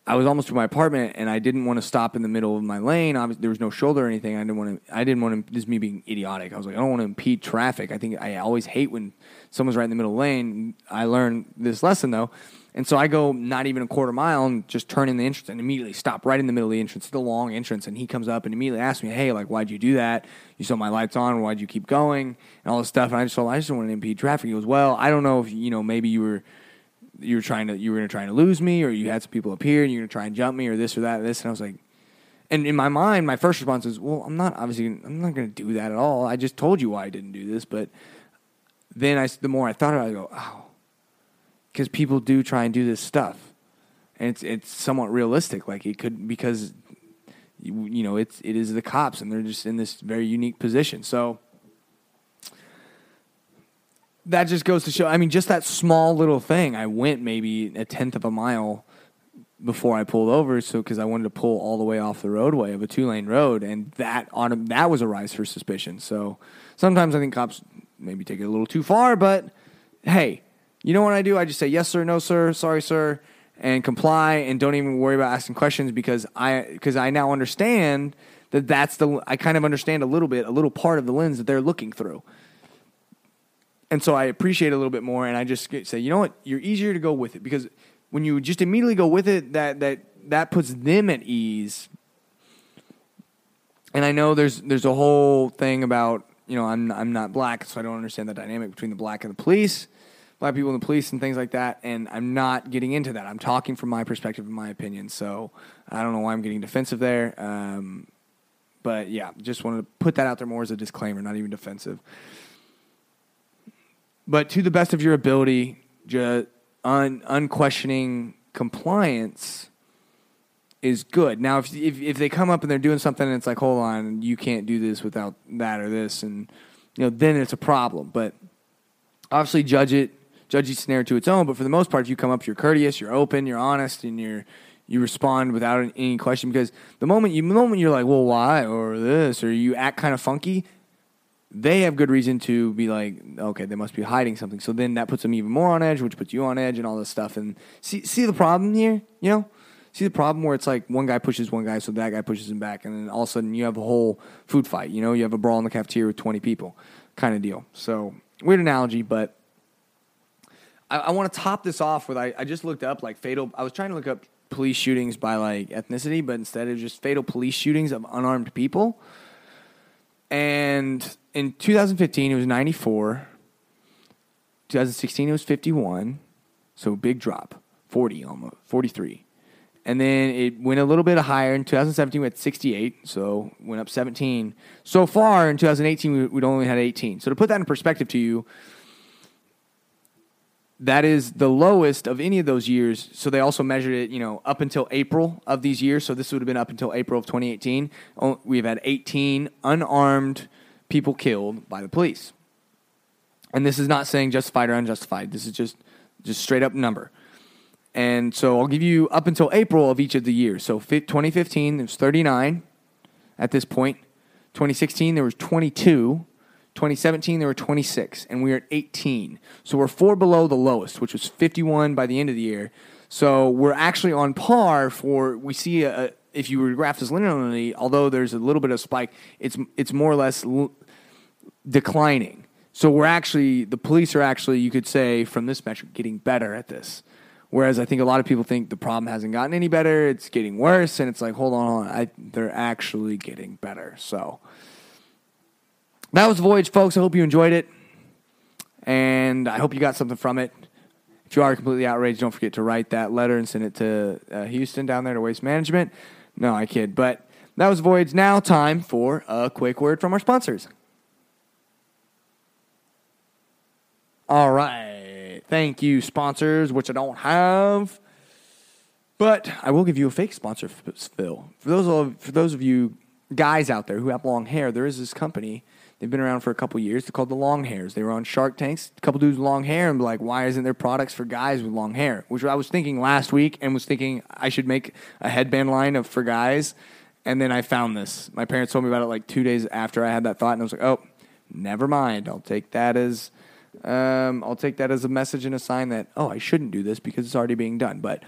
I was almost to my apartment and I didn't want to stop in the middle of my lane. Obviously, there was no shoulder or anything. I didn't want to. I didn't want to. This is me being idiotic. I was like, I don't want to impede traffic. I think I always hate when someone's right in the middle lane. I learned this lesson though, and so I go not even a quarter mile and just turn in the entrance and immediately stop right in the middle of the entrance. The long entrance, and he comes up and immediately asks me, "Hey, like, why'd you do that? You saw my lights on. Why'd you keep going?" And all this stuff. And I just told, I just want to impede traffic. He goes, "Well, I don't know if you know. Maybe you were." You were trying to you were to try to lose me, or you had some people up here and you're to try and jump me, or this or that, or this. And I was like, and in my mind, my first response is, well, I'm not obviously I'm not to do that at all. I just told you why I didn't do this, but then I the more I thought about it, I go, oh, because people do try and do this stuff, and it's it's somewhat realistic. Like it could because you, you know it's it is the cops, and they're just in this very unique position. So that just goes to show. I mean, just that small little thing. I went maybe a tenth of a mile before I pulled over. So because I wanted to pull all the way off the roadway of a two lane road, and that on that was a rise for suspicion. So sometimes I think cops maybe take it a little too far, but hey, you know what I do? I just say yes sir, no sir, sorry sir, and comply, and don't even worry about asking questions because I because I now understand that that's the I kind of understand a little bit, a little part of the lens that they're looking through. And so I appreciate it a little bit more, and I just say, you know what, you're easier to go with it because when you just immediately go with it, that that that puts them at ease. And I know there's there's a whole thing about you know I'm I'm not black, so I don't understand the dynamic between the black and the police, black people and the police, and things like that. And I'm not getting into that. I'm talking from my perspective and my opinion. So I don't know why I'm getting defensive there. Um, but yeah, just wanted to put that out there more as a disclaimer, not even defensive. But to the best of your ability, just un, unquestioning compliance is good. Now, if, if if they come up and they're doing something and it's like, hold on, you can't do this without that or this, and you know, then it's a problem. But obviously, judge it, judge each scenario to its own. But for the most part, if you come up, you're courteous, you're open, you're honest, and you're you respond without any question. Because the moment you the moment you're like, well, why or this, or you act kind of funky, they have good reason to be like, okay, they must be hiding something. So then that puts them even more on edge, which puts you on edge and all this stuff. And see, see the problem here, you know? See the problem where it's like one guy pushes one guy, so that guy pushes him back, and then all of a sudden you have a whole food fight. You know, you have a brawl in the cafeteria with twenty people, kind of deal. So weird analogy, but I, I want to top this off with I, I just looked up like fatal. I was trying to look up police shootings by like ethnicity, but instead of just fatal police shootings of unarmed people. And in 2015, it was 94. 2016, it was 51. So big drop, 40 almost, 43. And then it went a little bit higher in 2017. We had 68, so went up 17. So far in 2018, we, would only had 18. So to put that in perspective to you, that is the lowest of any of those years. So they also measured it, you know, up until April of these years. So this would have been up until April of 2018. We've had 18 unarmed people killed by the police. And this is not saying justified or unjustified. This is just just straight up number. And so I'll give you up until April of each of the years. So 2015 there was 39 at this point. 2016 there was 22. 2017, there were 26, and we are at 18. So we're four below the lowest, which was 51 by the end of the year. So we're actually on par for, we see, a, if you were graph this linearly, although there's a little bit of spike, it's, it's more or less l- declining. So we're actually, the police are actually, you could say, from this metric, getting better at this. Whereas I think a lot of people think the problem hasn't gotten any better, it's getting worse, and it's like, hold on, hold on. I, they're actually getting better. So that was Voyage, folks. I hope you enjoyed it. And I hope you got something from it. If you are completely outraged, don't forget to write that letter and send it to uh, Houston down there to Waste Management. No, I kid. But that was Voyage. Now, time for a quick word from our sponsors. All right. Thank you, sponsors, which I don't have. But I will give you a fake sponsor, Phil. For those of, for those of you guys out there who have long hair, there is this company – They've been around for a couple years. They're called the Long Hairs. They were on Shark Tanks. A couple dudes with long hair and like, why isn't there products for guys with long hair? Which I was thinking last week and was thinking I should make a headband line of for guys. And then I found this. My parents told me about it like two days after I had that thought, and I was like, oh, never mind. I'll take that as um, I'll take that as a message and a sign that oh, I shouldn't do this because it's already being done. But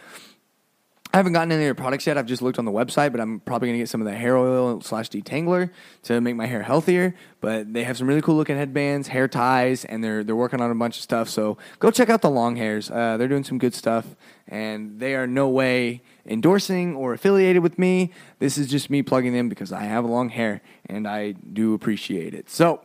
I haven't gotten any of their products yet. I've just looked on the website, but I'm probably gonna get some of the hair oil slash detangler to make my hair healthier. But they have some really cool looking headbands, hair ties, and they're they're working on a bunch of stuff. So go check out the long hairs. Uh, they're doing some good stuff, and they are no way endorsing or affiliated with me. This is just me plugging them because I have long hair and I do appreciate it. So.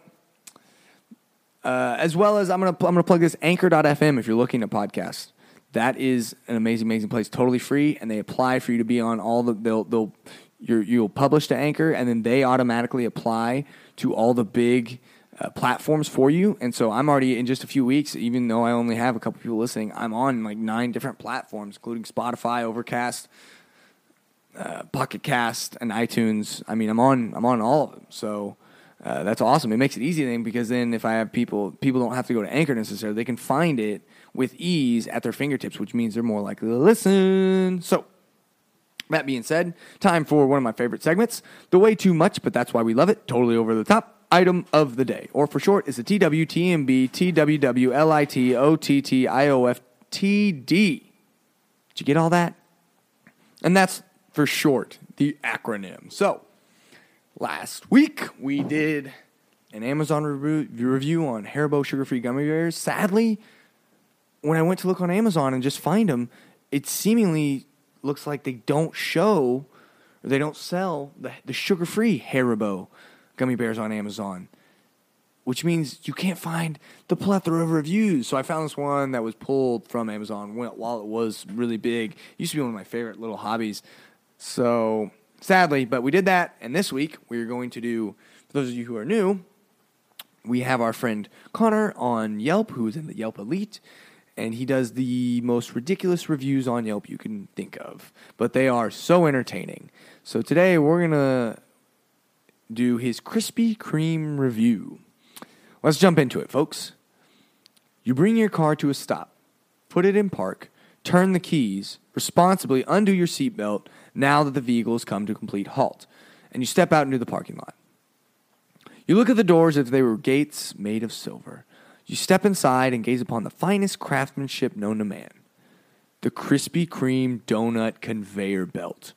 Uh, as well as I'm gonna I'm gonna plug this Anchor.fm if you're looking to podcast that is an amazing, amazing place. Totally free, and they apply for you to be on all the. They'll they'll you will publish to Anchor, and then they automatically apply to all the big uh, platforms for you. And so I'm already in just a few weeks, even though I only have a couple people listening. I'm on like nine different platforms, including Spotify, Overcast, uh, Pocket Cast, and iTunes. I mean, I'm on I'm on all of them. So. Uh, that's awesome. It makes it easy then because then if I have people, people don't have to go to Anchor necessarily. They can find it with ease at their fingertips, which means they're more likely to listen. So, That being said, time for one of my favorite segments, the way too much, but that's why we love it, totally over the top item of the day, or for short, is the TWTMB TWWLITOTTIOFTD. Did you get all that? And that's for short, the acronym. So, last week we did an Amazon review, review on Haribo sugar free gummy bears. Sadly, when I went to look on Amazon and just find them, it seemingly looks like they don't show or they don't sell the, the sugar free Haribo gummy bears on Amazon, which means you can't find the plethora of reviews. So I found this one that was pulled from Amazon while it was really big. It used to be one of my favorite little hobbies. So sadly, but we did that. And this week we're going to do, for those of you who are new, we have our friend Connor on Yelp, who's in the Yelp Elite and he does the most ridiculous reviews on Yelp you can think of. But they are so entertaining. So today we're going to do his Krispy Kreme review. Let's jump into it, folks. You bring your car to a stop, put it in park, turn the keys, responsibly undo your seatbelt now that the vehicle has come to a complete halt, and you step out into the parking lot. You look at the doors as if they were gates made of silver. You step inside and gaze upon the finest craftsmanship known to man the Krispy Kreme donut conveyor belt.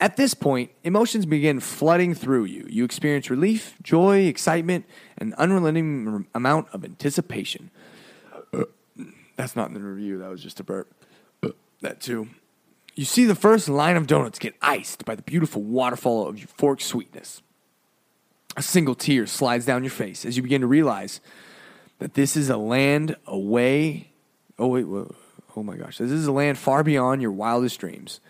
At this point, emotions begin flooding through you. You experience relief, joy, excitement, and an unrelenting amount of anticipation. Uh, that's not in the review, that was just a burp. Uh, that too. You see the first line of donuts get iced by the beautiful waterfall of euphoric sweetness. A single tear slides down your face as you begin to realize that this is a land away. Oh, wait, whoa, oh my gosh. This is a land far beyond your wildest dreams.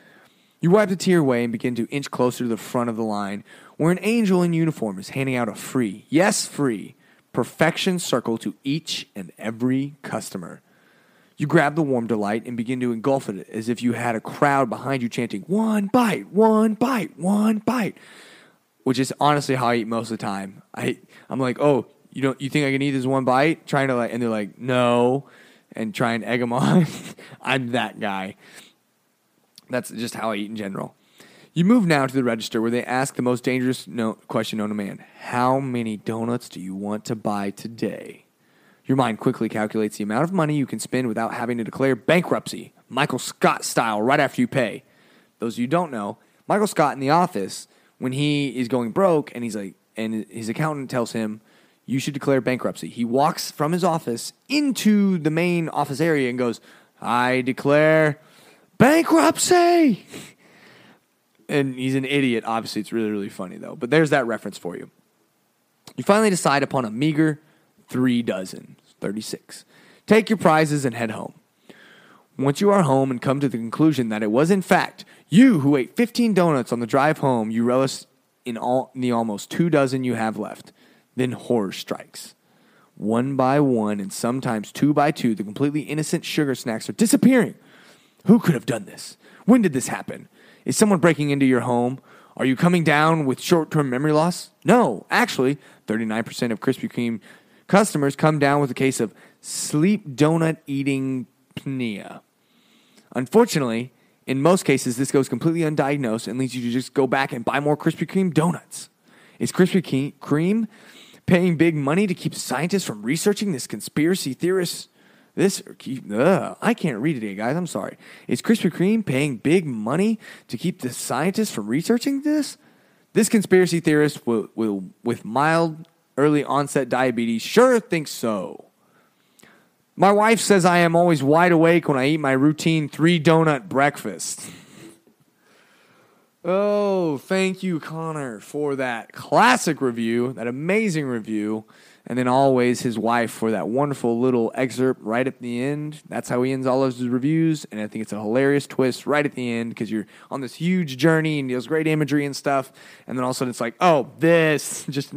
You wipe the tear away and begin to inch closer to the front of the line where an angel in uniform is handing out a free, yes, free, perfection circle to each and every customer. You grab the warm delight and begin to engulf it as if you had a crowd behind you chanting, one bite, one bite, one bite, which is honestly how I eat most of the time. I, I'm like, oh, you don't you think I can eat this one bite? Trying to like, and they're like, no, and try and egg them on. I'm that guy. That's just how I eat in general. You move now to the register where they ask the most dangerous no- question known to man: How many donuts do you want to buy today? Your mind quickly calculates the amount of money you can spend without having to declare bankruptcy, Michael Scott style, right after you pay. Those of you don't know, Michael Scott in the office when he is going broke and he's like, and his accountant tells him, you should declare bankruptcy. He walks from his office into the main office area and goes, I declare bankruptcy. and he's an idiot. Obviously, it's really, really funny, though. But there's that reference for you. You finally decide upon a meager three dozen, 36. Take your prizes and head home. Once you are home and come to the conclusion that it was, in fact, you who ate 15 donuts on the drive home, you relish in, all, in the almost two dozen you have left. Then horror strikes. One by one, and sometimes two by two, the completely innocent sugar snacks are disappearing. Who could have done this? When did this happen? Is someone breaking into your home? Are you coming down with short term memory loss? No, actually, 39% of Krispy Kreme customers come down with a case of sleep donut eating pnea. Unfortunately, in most cases, this goes completely undiagnosed and leads you to just go back and buy more Krispy Kreme donuts. Is Krispy Kreme paying big money to keep scientists from researching this conspiracy theorist. This, uh, I can't read it, guys. I'm sorry. Is Krispy Kreme paying big money to keep the scientists from researching this? This conspiracy theorist will, will with mild early onset diabetes sure thinks so. My wife says I am always wide awake when I eat my routine three donut breakfast. Oh, thank you, Connor, for that classic review, that amazing review. And then always his wife for that wonderful little excerpt right at the end. That's how he ends all of his reviews. And I think it's a hilarious twist right at the end because you're on this huge journey and he has great imagery and stuff. And then all of a sudden it's like, oh, this just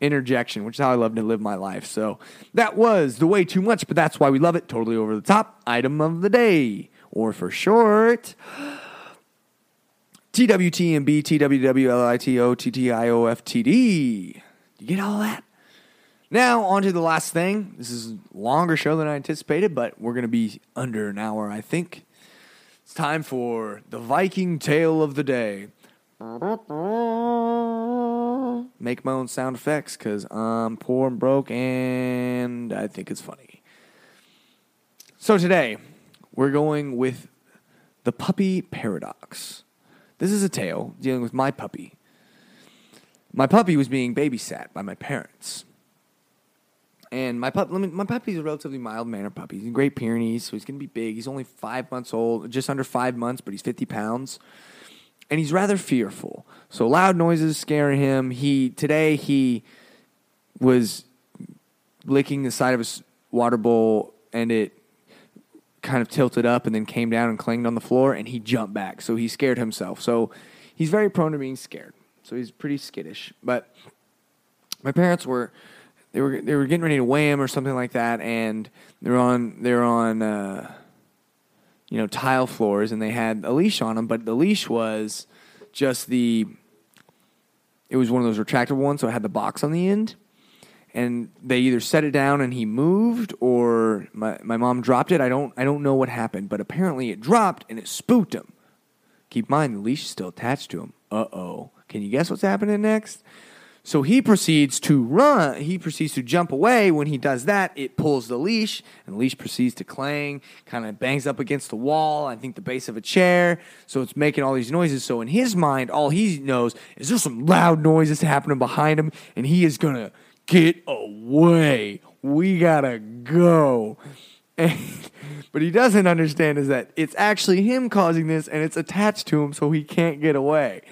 interjection, which is how I love to live my life. So that was the way too much, but that's why we love it. Totally over the top item of the day. Or for short. TWTMB, TWWLITO, You get all that? Now, on to the last thing. This is a longer show than I anticipated, but we're going to be under an hour, I think. It's time for the Viking tale of the day. Make my own sound effects because I'm poor and broke and I think it's funny. So today, we're going with the puppy paradox. This is a tale dealing with my puppy. My puppy was being babysat by my parents. And my pup, my puppy's a relatively mild mannered puppy. He's in Great Pyrenees, so he's going to be big. He's only five months old, just under five months, but he's 50 pounds. And he's rather fearful. So loud noises scare him. He today he was licking the side of his water bowl, and it kind of tilted up and then came down and clanged on the floor, and he jumped back. So he scared himself. So he's very prone to being scared. So he's pretty skittish. But my parents were they were they were getting ready to weigh him or something like that, and they're on they're on uh, you know tile floors, and they had a leash on him, but the leash was just the it was one of those retractable ones, so it had the box on the end. And they either set it down and he moved, or my, my mom dropped it. I don't I don't know what happened, but apparently it dropped and it spooked him. Keep in mind the leash is still attached to him. Uh oh. Can you guess what's happening next? So he proceeds to run. He proceeds to jump away. When he does that, it pulls the leash, and the leash proceeds to clang, kind of bangs up against the wall, I think the base of a chair. So it's making all these noises. So in his mind, all he knows is there's some loud noises happening behind him, and he is going to get away. We got to go. And, but he doesn't understand is that it's actually him causing this, and it's attached to him, so he can't get away.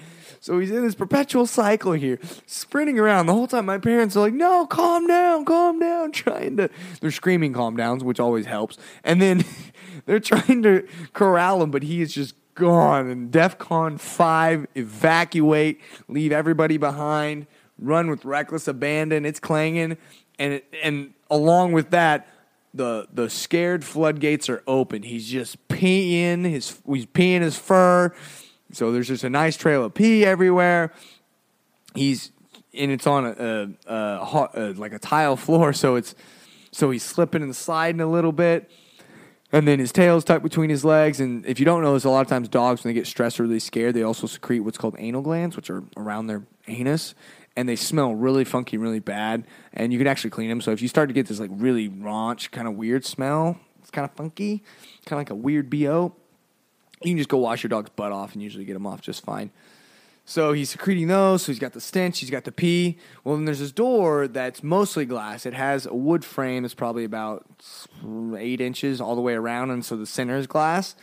So he's in this perpetual cycle here, sprinting around the whole time. My parents are like, "No, calm down, calm down," trying to. They're screaming calm downs, which always helps. And then they're trying to corral him, but he is just gone. And DEFCON five, evacuate, leave everybody behind, run with reckless abandon. It's clanging, and and along with that, the the scared floodgates are open. He's just peeing his he's peeing his fur. So there's just a nice trail of pee everywhere. He's and it's on a, a, a, a like a tile floor, so it's so he's slipping and sliding a little bit. And then his tail's tucked between his legs. And if you don't know this, a lot of times dogs, when they get stressed or really scared, they also secrete what's called anal glands, which are around their anus. And they smell really funky, really bad. And you can actually clean them. So if you start to get this like really raunch, kind of weird smell, it's kind of funky, kind of like a weird BO, you can just go wash your dog's butt off and usually get him off just fine. So he's secreting those. So he's got the stench. He's got the pee. Well, then there's this door that's mostly glass. It has a wood frame that's probably about eight inches all the way around, and so the center is glass.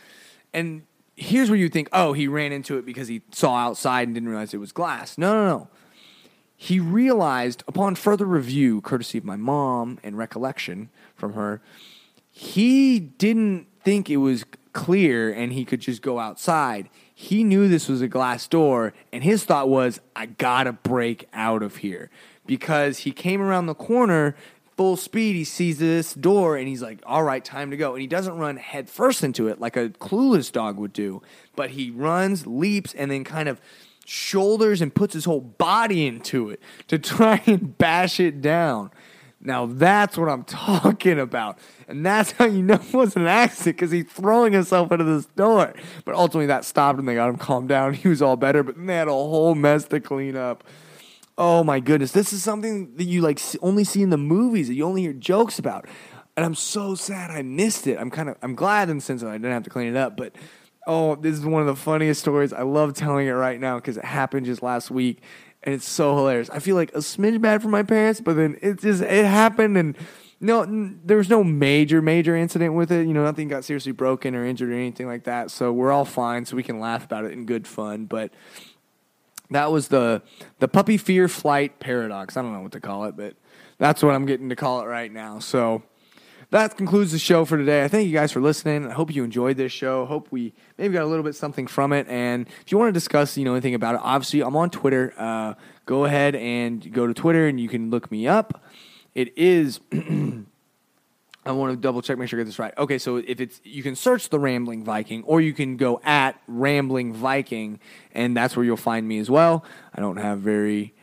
And here's where you think, oh, he ran into it because he saw outside and didn't realize it was glass. No, no, no. He realized upon further review, courtesy of my mom and recollection from her, he didn't think it was clear and he could just go outside. He knew this was a glass door, and his thought was, I gotta break out of here. Because he came around the corner full speed, he sees this door, and he's like, All right, time to go. And he doesn't run head first into it like a clueless dog would do, but he runs, leaps, and then kind of shoulders and puts his whole body into it to try and bash it down. Now that's what I'm talking about. And that's how you know it was an accident because he's throwing himself into this door. But ultimately that stopped and they got him calmed down. He was all better, but then they had a whole mess to clean up. Oh my goodness. This is something that you like only see in the movies that you only hear jokes about. And I'm so sad I missed it. I'm kind of I'm glad in the sense that I didn't have to clean it up, but oh, this is one of the funniest stories. I love telling it right now because it happened just last week and it's so hilarious. I feel like a smidge bad for my parents, but then it just it happened, and no, there was no major major incident with it. You know, nothing got seriously broken or injured or anything like that. So we're all fine. So we can laugh about it in good fun. But that was the the puppy fear flight paradox. I don't know what to call it, but that's what I'm getting to call it right now. So that concludes the show for today. I thank you guys for listening. I hope you enjoyed this show. Hope we maybe got a little bit something from it. And if you want to discuss, you know, anything about it, obviously I'm on Twitter. Uh, go ahead and go to Twitter and you can look me up. It is. I want to double check, make sure I get this right. Okay, so if it's you can search the Rambling Viking, or you can go at Rambling Viking, and that's where you'll find me as well. I don't have very,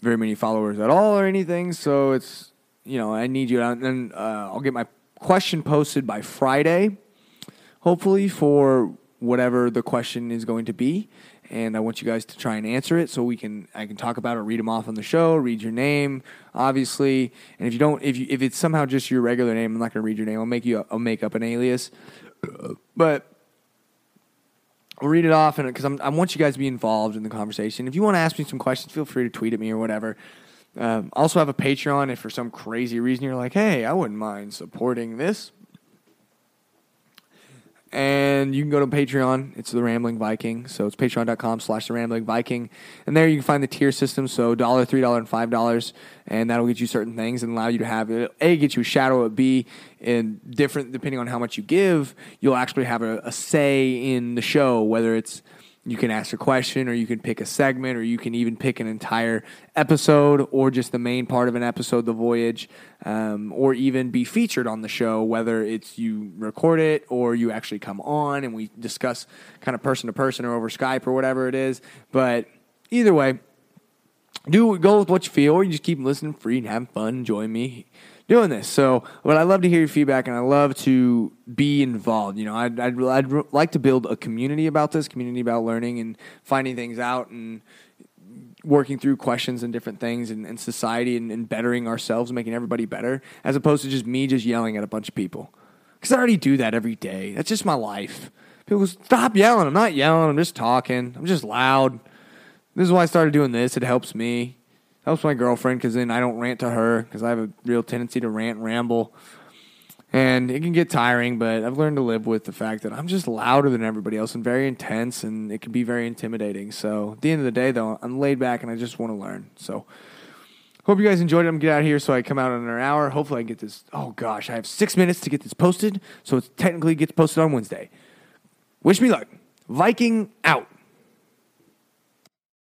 very many followers at all or anything, so it's you know, I need you. And then uh, I'll get my question posted by Friday. hopefully, for whatever the question is going to be. And I want you guys to try and answer it so we can I can talk about it, read them off on the show, read your name, obviously. And if you don't, if you, if it's somehow just your regular name, I'm not going to read your name. I'll make you I'll make up an alias. But I'll read it off, and because I want you guys to be involved in the conversation. If you want to ask me some questions, feel free to tweet at me or whatever. Um, also have a Patreon if for some crazy reason you're like, hey, I wouldn't mind supporting this. And you can go to Patreon. It's the Rambling Viking. So it's patreon.com slash the Rambling Viking. And there you can find the tier system. So $1, $3, and $5. And that'll get you certain things and allow you to have it. A, get you a shadow. B, and different depending on how much you give, you'll actually have a, a say in the show, whether it's you can ask a question, or you can pick a segment, or you can even pick an entire episode, or just the main part of an episode, the voyage, um, or even be featured on the show, whether it's you record it or you actually come on and we discuss kind of person to person or over Skype or whatever it is. But either way, do go with what you feel, or you just keep listening free and having fun, enjoying me doing this. So, but I love to hear your feedback and I love to be involved. You know, I'd, I'd, I'd like to build a community about this, community about learning and finding things out and working through questions and different things and, and society and, and bettering ourselves, making everybody better, as opposed to just me just yelling at a bunch of people. Because I already do that every day. That's just my life. People go, stop yelling. I'm not yelling. I'm just talking. I'm just loud. This is why I started doing this. It helps me helps my girlfriend because then I don't rant to her because I have a real tendency to rant and ramble. And it can get tiring, but I've learned to live with the fact that I'm just louder than everybody else and very intense, and it can be very intimidating. So at the end of the day, though, I'm laid back and I just want to learn. So hope you guys enjoyed it. I'm get out of here so I come out in an hour. Hopefully, I get this. Oh gosh, I have six minutes to get this posted, so it technically gets posted on Wednesday. Wish me luck. Viking out.